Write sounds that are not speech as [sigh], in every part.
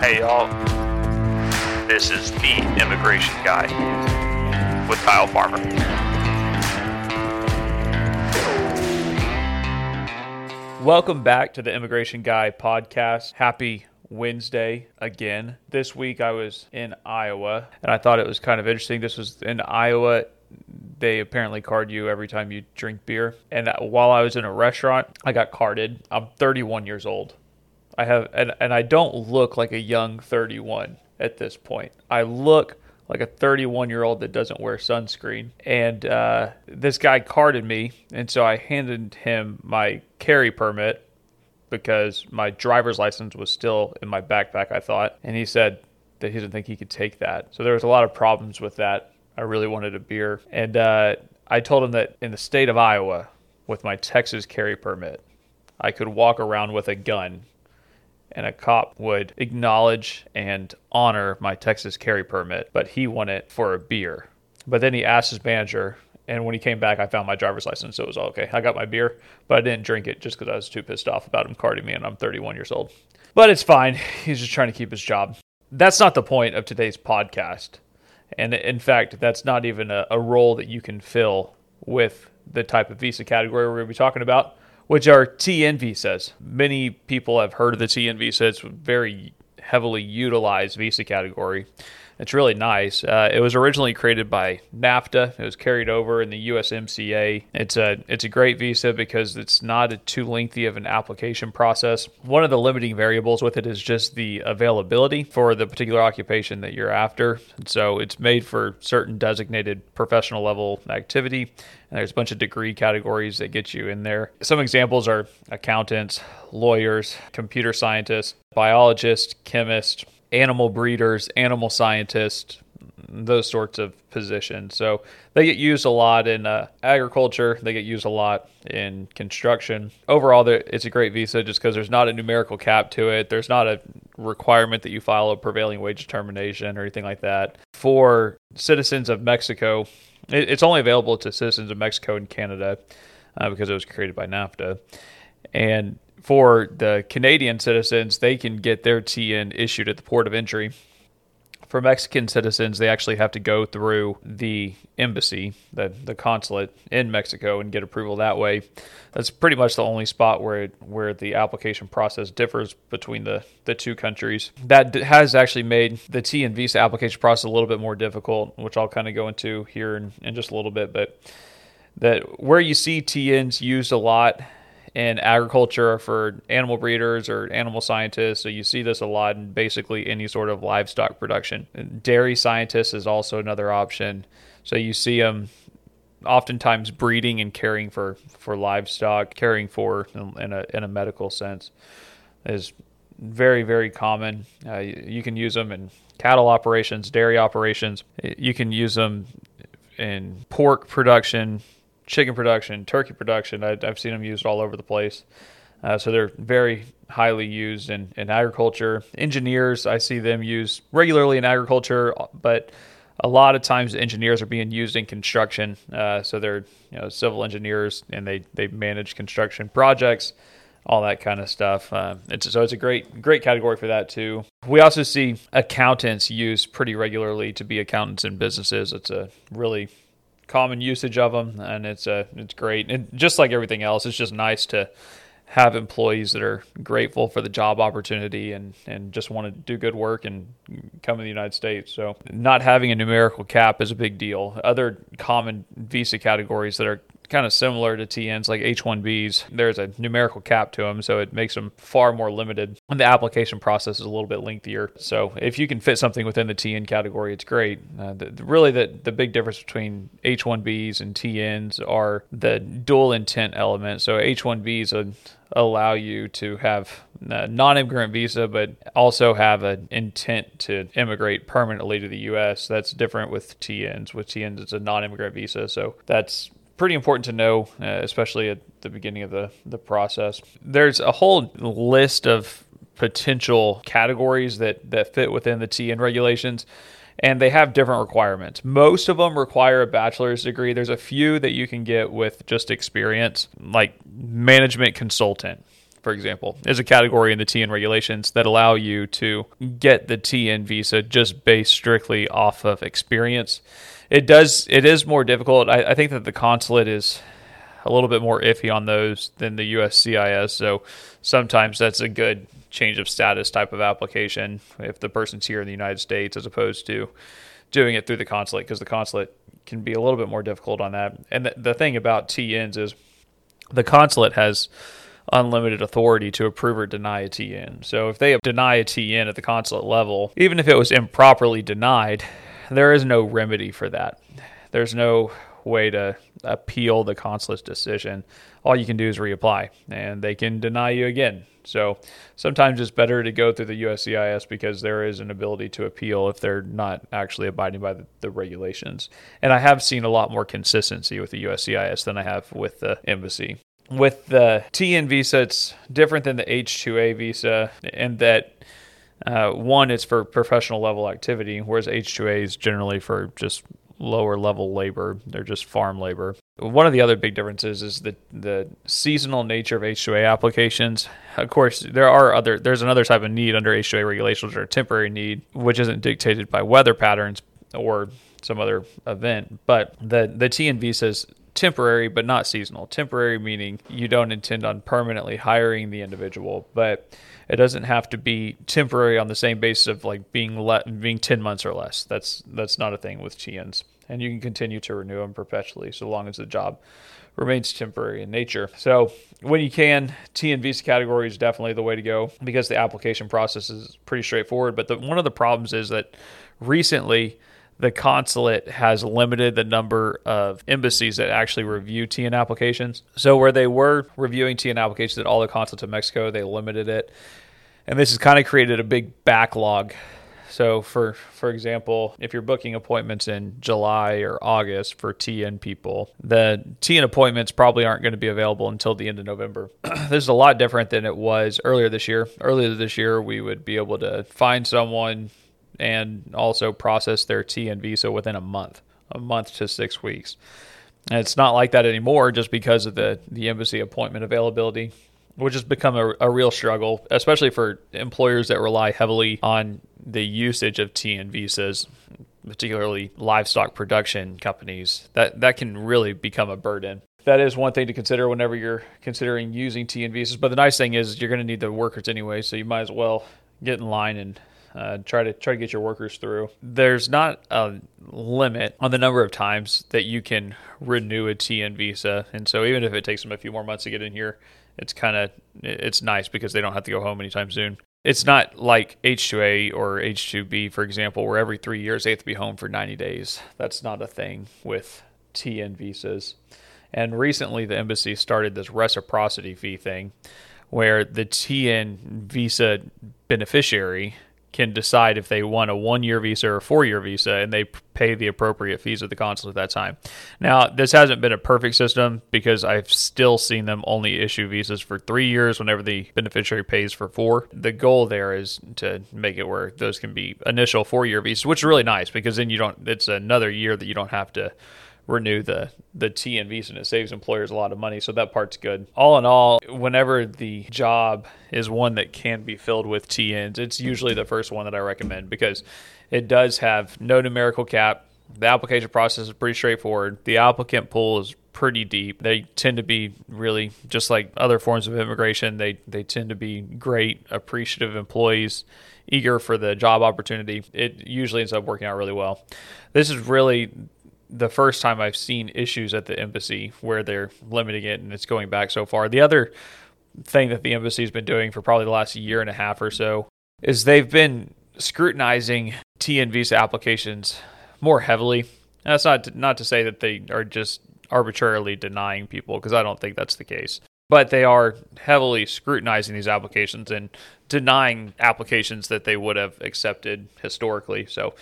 Hey, y'all. This is the immigration guy with Kyle Farmer. Welcome back to the Immigration Guy podcast. Happy Wednesday again. This week I was in Iowa and I thought it was kind of interesting. This was in Iowa. They apparently card you every time you drink beer. And while I was in a restaurant, I got carded. I'm 31 years old. I have and, and I don't look like a young 31 at this point. I look like a 31 year old that doesn't wear sunscreen. And uh, this guy carded me, and so I handed him my carry permit because my driver's license was still in my backpack, I thought. And he said that he didn't think he could take that. So there was a lot of problems with that. I really wanted a beer. And uh, I told him that in the state of Iowa, with my Texas carry permit, I could walk around with a gun and a cop would acknowledge and honor my Texas carry permit, but he won it for a beer. But then he asked his manager, and when he came back, I found my driver's license, so it was all okay. I got my beer, but I didn't drink it just because I was too pissed off about him carding me, and I'm 31 years old. But it's fine. [laughs] He's just trying to keep his job. That's not the point of today's podcast. And in fact, that's not even a, a role that you can fill with the type of visa category we're going to be talking about which are TN visas. Many people have heard of the TN visa. It's very heavily utilized visa category. It's really nice. Uh, it was originally created by NAFTA. It was carried over in the USMCA. It's a it's a great visa because it's not a too lengthy of an application process. One of the limiting variables with it is just the availability for the particular occupation that you're after. And so it's made for certain designated professional level activity. And there's a bunch of degree categories that get you in there. Some examples are accountants, lawyers, computer scientists, biologists, chemists, animal breeders, animal scientists, those sorts of positions. So they get used a lot in uh, agriculture. They get used a lot in construction. Overall, it's a great visa just because there's not a numerical cap to it. There's not a requirement that you file a prevailing wage determination or anything like that. For citizens of Mexico, it's only available to citizens of Mexico and Canada uh, because it was created by NAFTA. And for the Canadian citizens, they can get their TN issued at the port of entry. For Mexican citizens, they actually have to go through the embassy, the, the consulate in Mexico, and get approval that way. That's pretty much the only spot where it, where the application process differs between the, the two countries. That has actually made the TN visa application process a little bit more difficult, which I'll kind of go into here in, in just a little bit. But that where you see TNs used a lot in agriculture for animal breeders or animal scientists. So you see this a lot in basically any sort of livestock production. Dairy scientists is also another option. So you see them oftentimes breeding and caring for, for livestock, caring for in a, in a medical sense is very, very common. Uh, you can use them in cattle operations, dairy operations. You can use them in pork production, chicken production, turkey production. I, have seen them used all over the place. Uh, so they're very highly used in, in agriculture. Engineers, I see them used regularly in agriculture, but a lot of times engineers are being used in construction. Uh, so they're you know civil engineers and they they manage construction projects, all that kind of stuff. Uh, it's, so it's a great great category for that too. We also see accountants used pretty regularly to be accountants in businesses. It's a really common usage of them, and it's a uh, it's great. And just like everything else, it's just nice to have employees that are grateful for the job opportunity and, and just want to do good work and come to the United States. So not having a numerical cap is a big deal. Other common visa categories that are kind of similar to TNs like H1Bs. There's a numerical cap to them, so it makes them far more limited. And the application process is a little bit lengthier. So if you can fit something within the TN category, it's great. Uh, the, really, the, the big difference between H1Bs and TNs are the dual intent element. So H1Bs would allow you to have a non-immigrant visa, but also have an intent to immigrate permanently to the U.S. That's different with TNs. With TNs, it's a non-immigrant visa, so that's pretty important to know, uh, especially at the beginning of the, the process. There's a whole list of potential categories that, that fit within the TN regulations, and they have different requirements. Most of them require a bachelor's degree. There's a few that you can get with just experience, like management consultant. for example, is a category in the TN regulations that allow you to get the TN visa just based strictly off of experience. It does. It is more difficult. I, I think that the consulate is a little bit more iffy on those than the USCIS. So sometimes that's a good change of status type of application if the person's here in the United States as opposed to doing it through the consulate because the consulate can be a little bit more difficult on that. And the, the thing about TNs is the consulate has unlimited authority to approve or deny a TN. So if they deny a TN at the consulate level, even if it was improperly denied, there is no remedy for that. There's no way to appeal the consulate's decision. All you can do is reapply, and they can deny you again. So sometimes it's better to go through the USCIS because there is an ability to appeal if they're not actually abiding by the, the regulations. And I have seen a lot more consistency with the USCIS than I have with the embassy. With the TN visa, it's different than the H2A visa in that uh, one, it's for professional level activity, whereas H2A is generally for just lower level labor. They're just farm labor. One of the other big differences is the the seasonal nature of H2A applications. Of course, there are other there's another type of need under H2A regulations or temporary need, which isn't dictated by weather patterns or some other event. But the the TN visas temporary but not seasonal. Temporary meaning you don't intend on permanently hiring the individual, but it doesn't have to be temporary on the same basis of like being le- being 10 months or less. That's that's not a thing with TNs. And you can continue to renew them perpetually so long as the job remains temporary in nature. So when you can, TN visa category is definitely the way to go because the application process is pretty straightforward. But the, one of the problems is that recently the consulate has limited the number of embassies that actually review TN applications. So where they were reviewing TN applications at all the consulates in Mexico, they limited it. And this has kind of created a big backlog. So for for example, if you're booking appointments in July or August for TN people, the TN appointments probably aren't going to be available until the end of November. [clears throat] this is a lot different than it was earlier this year. Earlier this year, we would be able to find someone and also process their TN visa within a month, a month to six weeks. And it's not like that anymore just because of the, the embassy appointment availability, which has become a, a real struggle, especially for employers that rely heavily on the usage of TN visas, particularly livestock production companies. That, that can really become a burden that is one thing to consider whenever you're considering using TN visas. But the nice thing is you're going to need the workers anyway, so you might as well get in line and uh, try to try to get your workers through. There's not a limit on the number of times that you can renew a TN visa, and so even if it takes them a few more months to get in here, it's kind of it's nice because they don't have to go home anytime soon. It's not like H2A or H2B, for example, where every three years they have to be home for 90 days. That's not a thing with TN visas. And recently, the embassy started this reciprocity fee thing where the TN visa beneficiary can decide if they want a one year visa or a four year visa and they pay the appropriate fees at the consulate at that time. Now, this hasn't been a perfect system because I've still seen them only issue visas for three years whenever the beneficiary pays for four. The goal there is to make it where those can be initial four year visas, which is really nice because then you don't, it's another year that you don't have to renew the the TN visa and it saves employers a lot of money. So that part's good. All in all, whenever the job is one that can be filled with TNs, it's usually the first one that I recommend because it does have no numerical cap. The application process is pretty straightforward. The applicant pool is pretty deep. They tend to be really just like other forms of immigration. They they tend to be great, appreciative employees, eager for the job opportunity. It usually ends up working out really well. This is really the first time I've seen issues at the embassy where they're limiting it and it's going back so far. The other thing that the embassy's been doing for probably the last year and a half or so is they've been scrutinizing TN visa applications more heavily. And that's not to, not to say that they are just arbitrarily denying people because I don't think that's the case. But they are heavily scrutinizing these applications and denying applications that they would have accepted historically. So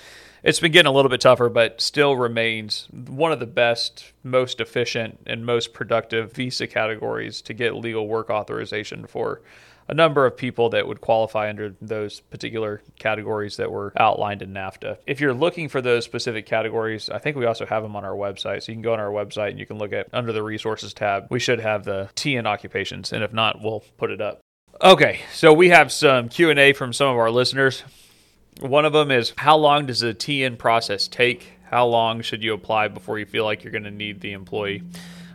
it's been getting a little bit tougher, but still remains one of the best, most efficient, and most productive visa categories to get legal work authorization for a number of people that would qualify under those particular categories that were outlined in NAFTA. If you're looking for those specific categories, I think we also have them on our website. So you can go on our website and you can look at under the resources tab. We should have the TN occupations, and if not, we'll put it up. Okay, so we have some Q and A from some of our listeners. One of them is how long does the TN process take? How long should you apply before you feel like you're going to need the employee?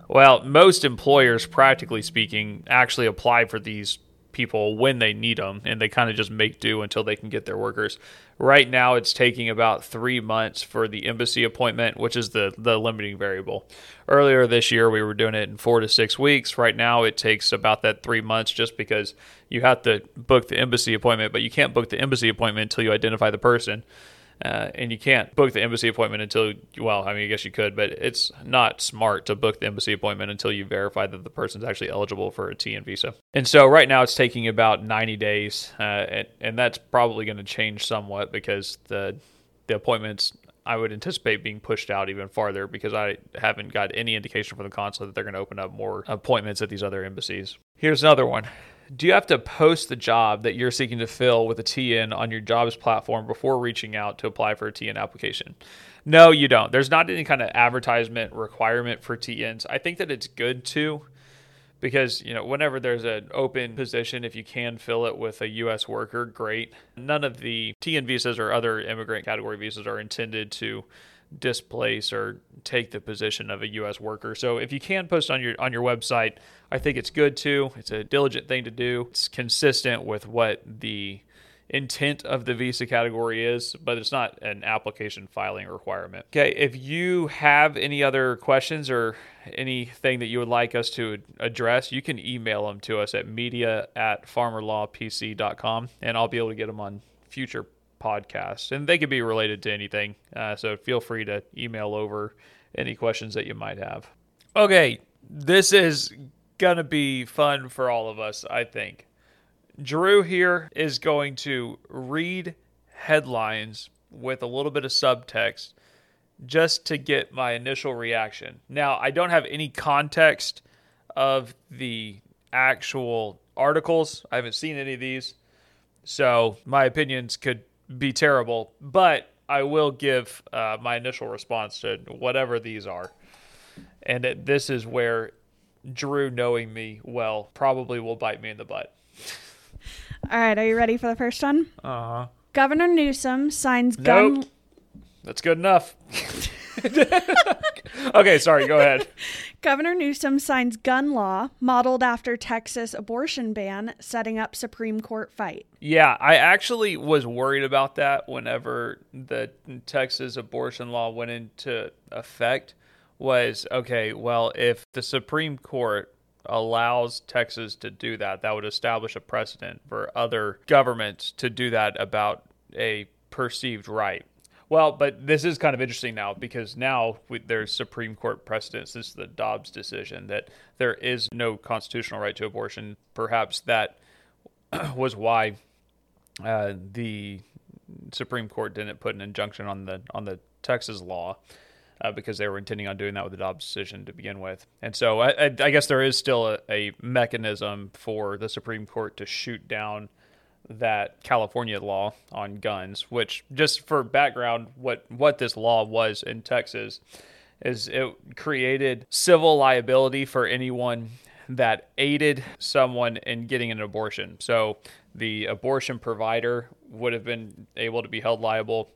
Well, most employers, practically speaking, actually apply for these people when they need them, and they kind of just make do until they can get their workers. Right now, it's taking about three months for the embassy appointment, which is the, the limiting variable. Earlier this year, we were doing it in four to six weeks. Right now, it takes about that three months just because you have to book the embassy appointment, but you can't book the embassy appointment until you identify the person. Uh, and you can't book the embassy appointment until well i mean i guess you could but it's not smart to book the embassy appointment until you verify that the person's actually eligible for a tn visa and so right now it's taking about 90 days uh, and, and that's probably going to change somewhat because the the appointments I would anticipate being pushed out even farther because I haven't got any indication from the consulate that they're going to open up more appointments at these other embassies. Here's another one do you have to post the job that you're seeking to fill with a TN on your jobs platform before reaching out to apply for a TN application? No, you don't. There's not any kind of advertisement requirement for TNs. I think that it's good to because, you know, whenever there's an open position, if you can fill it with a U.S. worker, great. None of the TN visas or other immigrant category visas are intended to displace or take the position of a U.S. worker. So if you can post on your on your website, I think it's good too. It's a diligent thing to do. It's consistent with what the intent of the visa category is, but it's not an application filing requirement. Okay, if you have any other questions or anything that you would like us to address, you can email them to us at media at farmerlawpc.com and I'll be able to get them on future podcast, and they could be related to anything. Uh, so feel free to email over any questions that you might have. Okay, this is gonna be fun for all of us, I think. Drew here is going to read headlines with a little bit of subtext just to get my initial reaction. Now, I don't have any context of the actual articles. I haven't seen any of these. So, my opinions could be terrible, but I will give uh, my initial response to whatever these are. And it, this is where Drew, knowing me well, probably will bite me in the butt. All right, are you ready for the first one? Uh huh. Governor Newsom signs gun. Nope. That's good enough. [laughs] [laughs] okay, sorry, go ahead. Governor Newsom signs gun law modeled after Texas abortion ban, setting up Supreme Court fight. Yeah, I actually was worried about that whenever the Texas abortion law went into effect. Was okay, well, if the Supreme Court allows Texas to do that, that would establish a precedent for other governments to do that about a perceived right. Well, but this is kind of interesting now because now we, there's Supreme Court precedent since the Dobbs decision that there is no constitutional right to abortion. Perhaps that [clears throat] was why uh, the Supreme Court didn't put an injunction on the on the Texas law. Uh, because they were intending on doing that with the Dobbs decision to begin with. And so I, I, I guess there is still a, a, mechanism for the Supreme Court to shoot down that California law on guns, which just for background, what what this law was in Texas is it created civil liability for anyone that aided someone in getting an abortion. So the abortion provider would have been able to be held liable.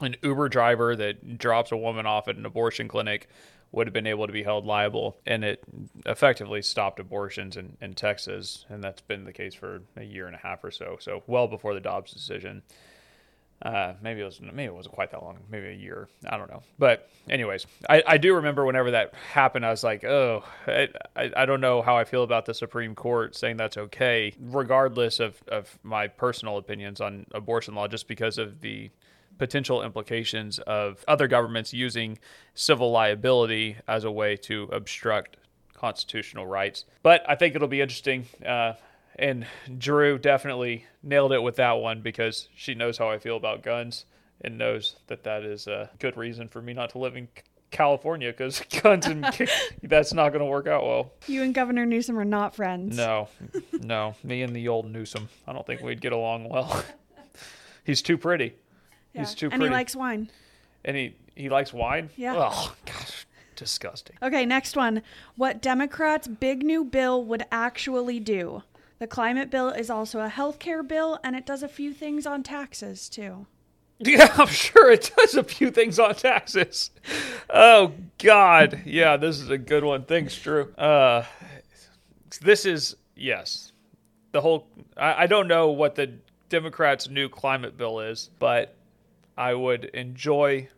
An Uber driver that drops a woman off at an abortion clinic would have been able to be held liable, and it effectively stopped abortions in, in Texas, and that's been the case for a year and a half or so. So well before the Dobbs decision. Uh, maybe it was maybe it wasn't quite that long, maybe a year. I don't know. But anyways, I, I do remember whenever that happened, I was like, oh, I, I, I don't know how I feel about the Supreme Court saying that's okay, regardless of, of my personal opinions on abortion law, just because of the potential implications of other governments using civil liability as a way to obstruct constitutional rights. But I think it'll be interesting. Uh, and Drew definitely nailed it with that one because she knows how I feel about guns and knows that that is a good reason for me not to live in California because [laughs] guns and [laughs] [laughs] that's not going to work out well. You and Governor Newsom are not friends. No, no, me and the old Newsom. I don't think we'd get along well. He's too pretty. Yeah. He's too and pretty. he likes wine. and he he likes wine. Yeah. Oh gosh, disgusting. Okay, next one. What Democrats' big new bill would actually do. The climate bill is also a health care bill, and it does a few things on taxes, too. [laughs] Yeah, I'm sure it does a few things on taxes. Oh God, yeah, this is a good one. Thanks, Drew. Uh, this is yes, the whole. I, I don't know what the Democrats' new climate bill is, but I would enjoy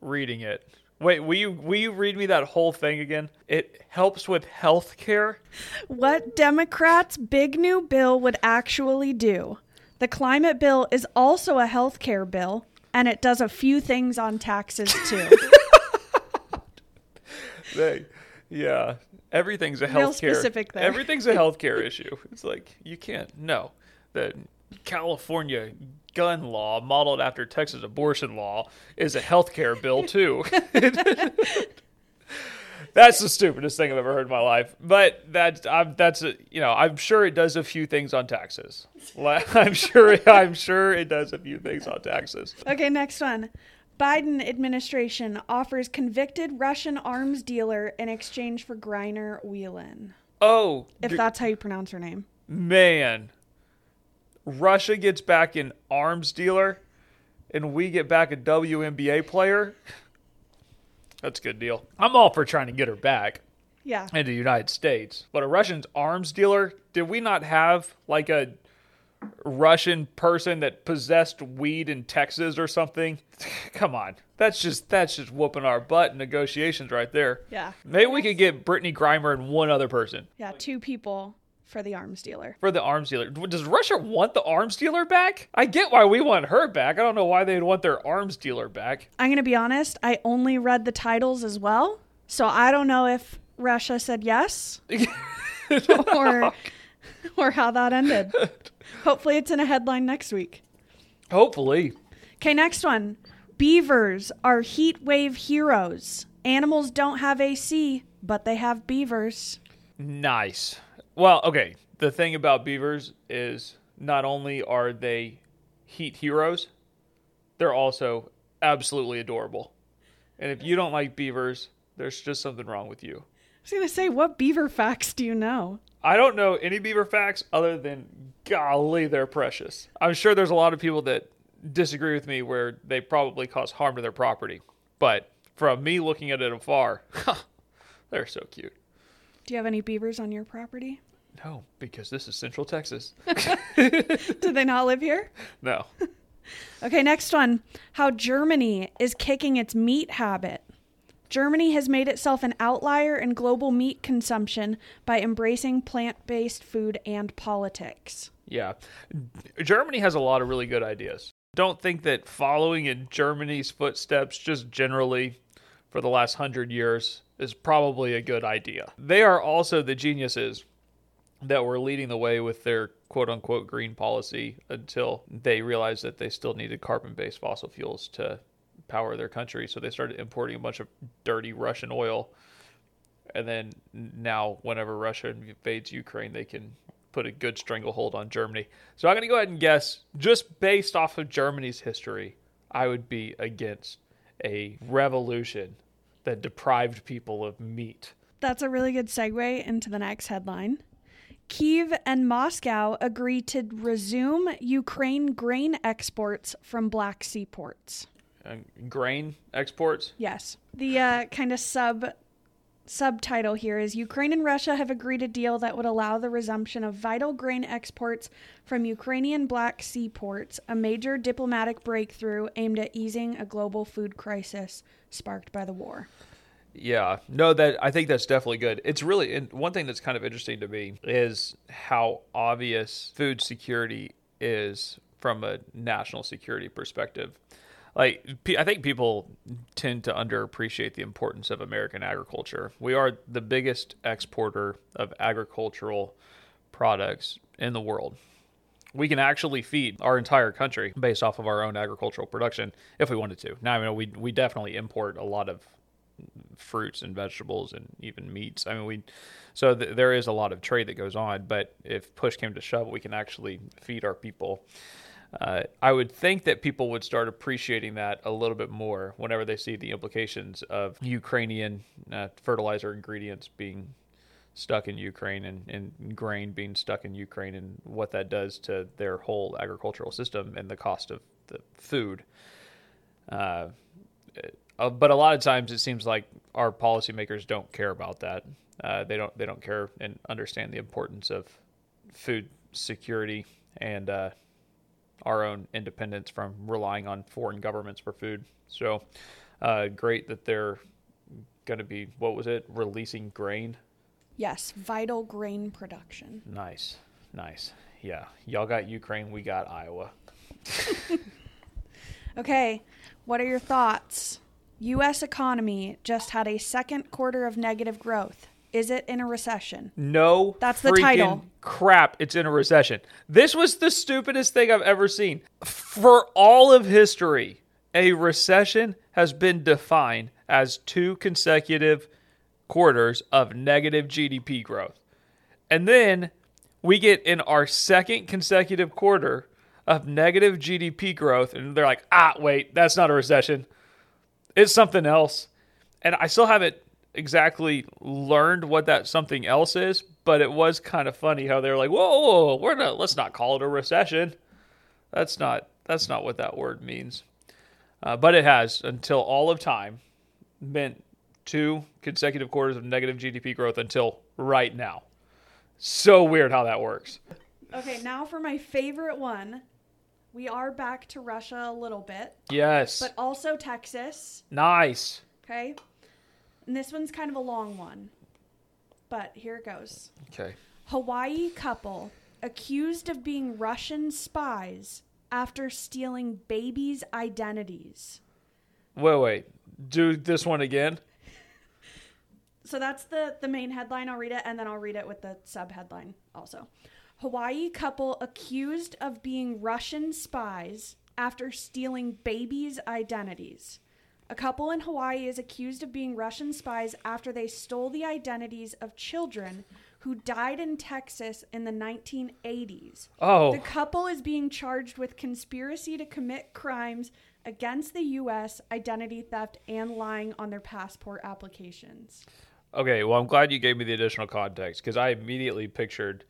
reading it. Wait, will you will you read me that whole thing again? It helps with health care. What Democrats' big new bill would actually do. The climate bill is also a health care bill, and it does a few things on taxes, too. [laughs] They, yeah, everything's a Real healthcare. specific there. Everything's a healthcare issue. It's like you can't. No, the California gun law, modeled after Texas abortion law, is a healthcare bill too. [laughs] That's the stupidest thing I've ever heard in my life. But that's I'm, that's a, you know I'm sure it does a few things on taxes. [laughs] I'm sure I'm sure it does a few things on taxes. Okay, next one. Biden administration offers convicted Russian arms dealer in exchange for Griner Whelan. Oh, If that's how you pronounce her name. man, Russia gets back an arms dealer, and we get back a WNBA player. That's a good deal. I'm all for trying to get her back Yeah. into the United States, but a Russian's arms dealer? Did we not have like a Russian person that possessed weed in Texas or something? [sighs] Come on, that's just that's just whooping our butt in negotiations right there. Yeah. Maybe we could get Brittney Griner and one other person. Yeah, two people for the arms dealer. for the arms dealer. Does Russia want the arms dealer back? I get why we want her back. I don't know why they'd want their arms dealer back. I'm going to be honest, I only read the titles as well. So I don't know if Russia said yes [laughs] or or how that ended. Hopefully it's in a headline next week. Hopefully. Okay, next one. Beavers are heat wave heroes. Animals don't have AC, but they have beavers. Nice. Well, okay. The thing about beavers is not only are they heat heroes, they're also absolutely adorable. And if you don't like beavers, there's just something wrong with you. I was going to say, what beaver facts do you know? I don't know any beaver facts other than golly, they're precious. I'm sure there's a lot of people that disagree with me where they probably cause harm to their property. But from me looking at it afar, [laughs] they're so cute. Do you have any beavers on your property? No, because this is Central Texas. [laughs] Do they not live here? [laughs] No. [laughs] Okay, next one. How Germany is kicking its meat habit. Germany has made itself an outlier in global meat consumption by embracing plant based food and politics. Yeah. Germany has a lot of really good ideas. Don't think that following in Germany's footsteps just generally for the last hundred years is probably a good idea. They are also the geniuses that were leading the way with their quote unquote green policy until they realized that they still needed carbon based fossil fuels to power their country. So they started importing a bunch of dirty Russian oil. And then now, whenever Russia invades Ukraine, they can put a good stranglehold on Germany. So I'm going to go ahead and guess, just based off of Germany's history, I would be against a revolution that deprived people of meat. That's a really good segue into the next headline. Kiev and Moscow agree to resume Ukraine grain exports from Black Sea ports. Uh, grain exports? Yes. The uh, kind of sub subtitle here is Ukraine and Russia have agreed a deal that would allow the resumption of vital grain exports from Ukrainian Black Sea ports, a major diplomatic breakthrough aimed at easing a global food crisis sparked by the war. Yeah, no, that I think that's definitely good. It's really and one thing that's kind of interesting to me is how obvious food security is from a national security perspective. Like I think people tend to underappreciate the importance of American agriculture. We are the biggest exporter of agricultural products in the world. We can actually feed our entire country based off of our own agricultural production if we wanted to. Now, I mean, we we definitely import a lot of fruits and vegetables and even meats. I mean, we so th- there is a lot of trade that goes on, but if push came to shove, we can actually feed our people. Uh, I would think that people would start appreciating that a little bit more whenever they see the implications of Ukrainian uh, fertilizer ingredients being stuck in Ukraine and, and grain being stuck in Ukraine and what that does to their whole agricultural system and the cost of the food. Uh, uh, but a lot of times it seems like our policymakers don't care about that. Uh, they don't they don't care and understand the importance of food security and uh, our own independence from relying on foreign governments for food. So uh, great that they're going to be what was it releasing grain. Yes, vital grain production. Nice, nice. Yeah, y'all got Ukraine, we got Iowa. [laughs] Okay, what are your thoughts? U.S. economy just had a second quarter of negative growth. Is it in a recession? No, That's the title. Crap! It's in a recession. This was the stupidest thing I've ever seen. For all of history, a recession has been defined as two consecutive quarters of negative GDP growth, and then we get in our second consecutive quarter of negative GDP growth, and they're like, "Ah, wait, that's not a recession. It's something else." And I still haven't exactly learned what that something else is, but it was kind of funny how they're like, "Whoa, whoa, whoa, we're not. Let's not call it a recession. That's not. That's not what that word means." Uh, but it has until all of time meant two consecutive quarters of negative GDP growth until right now. So weird how that works. Okay, now for my favorite one. We are back to Russia a little bit, Yes. but also Texas. nice. Okay. And this one's kind of a long one, but here it goes. Okay. Hawaii couple accused of being Russian spies after stealing babies' identities. Wait, wait. Do this one again. [laughs] So that's the the main headline. I'll read it and then I'll read it with the sub headline also. Hawaii couple accused of being Russian spies after stealing babies' identities. A couple in Hawaii is accused of being Russian spies after they stole the identities of children who died in Texas in the 1980s. Oh. The couple is being charged with conspiracy to commit crimes against the U.S., identity theft, and lying on their passport applications. Okay, well, I'm glad you gave me the additional context because I immediately pictured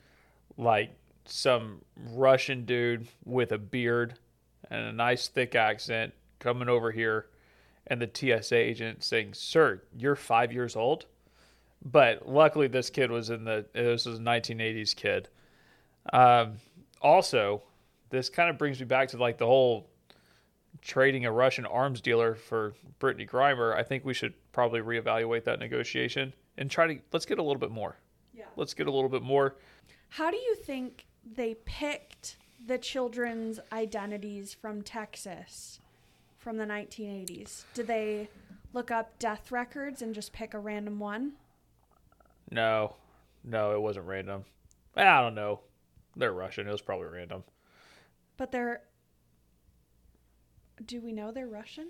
like some Russian dude with a beard and a nice thick accent coming over here, and the TSA agent saying, "Sir, you're five years old." But luckily, this kid was in the this was a 1980s kid. Um, also, this kind of brings me back to like the whole trading a Russian arms dealer for Brittney Griner, I think we should probably reevaluate that negotiation and try to let's get a little bit more. Yeah. Let's get a little bit more. How do you think they picked the children's identities from Texas from the 1980s? Did they look up death records and just pick a random one? No, no, it wasn't random. I don't know. They're Russian. It was probably random. But they're. Do we know they're Russian?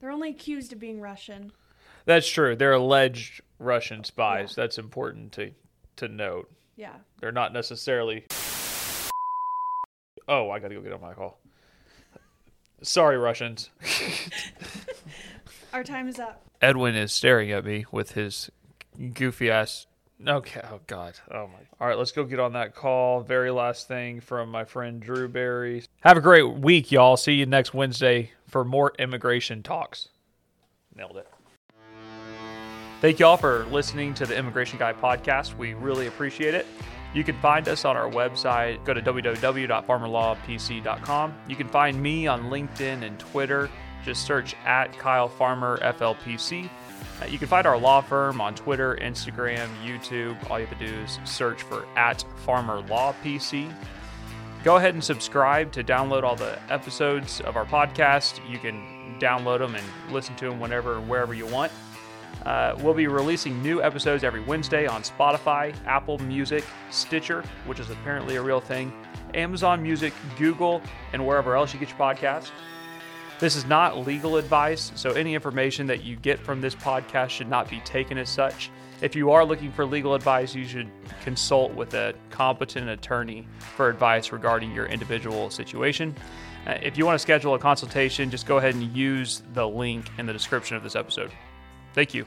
They're only accused of being Russian. That's true. They're alleged Russian spies. Yeah. That's important to to note. Yeah. They're not necessarily. Oh, I got to go get on my call. Sorry, Russians. [laughs] Our time is up. Edwin is staring at me with his goofy ass. Okay. Oh God. Oh my. All right. Let's go get on that call. Very last thing from my friend Drew Barry. Have a great week, y'all. See you next Wednesday for more immigration talks. Nailed it. Thank you all for listening to the Immigration Guy podcast. We really appreciate it. You can find us on our website. Go to www.farmerlawpc.com. You can find me on LinkedIn and Twitter. Just search at Kyle Farmer FLPC. Uh, you can find our law firm on Twitter, Instagram, YouTube. All you have to do is search for at Farmer Law PC. Go ahead and subscribe to download all the episodes of our podcast. You can download them and listen to them whenever and wherever you want. Uh, we'll be releasing new episodes every Wednesday on Spotify, Apple Music, Stitcher, which is apparently a real thing, Amazon Music, Google, and wherever else you get your podcasts. This is not legal advice, so any information that you get from this podcast should not be taken as such. If you are looking for legal advice, you should consult with a competent attorney for advice regarding your individual situation. Uh, if you want to schedule a consultation, just go ahead and use the link in the description of this episode. Thank you.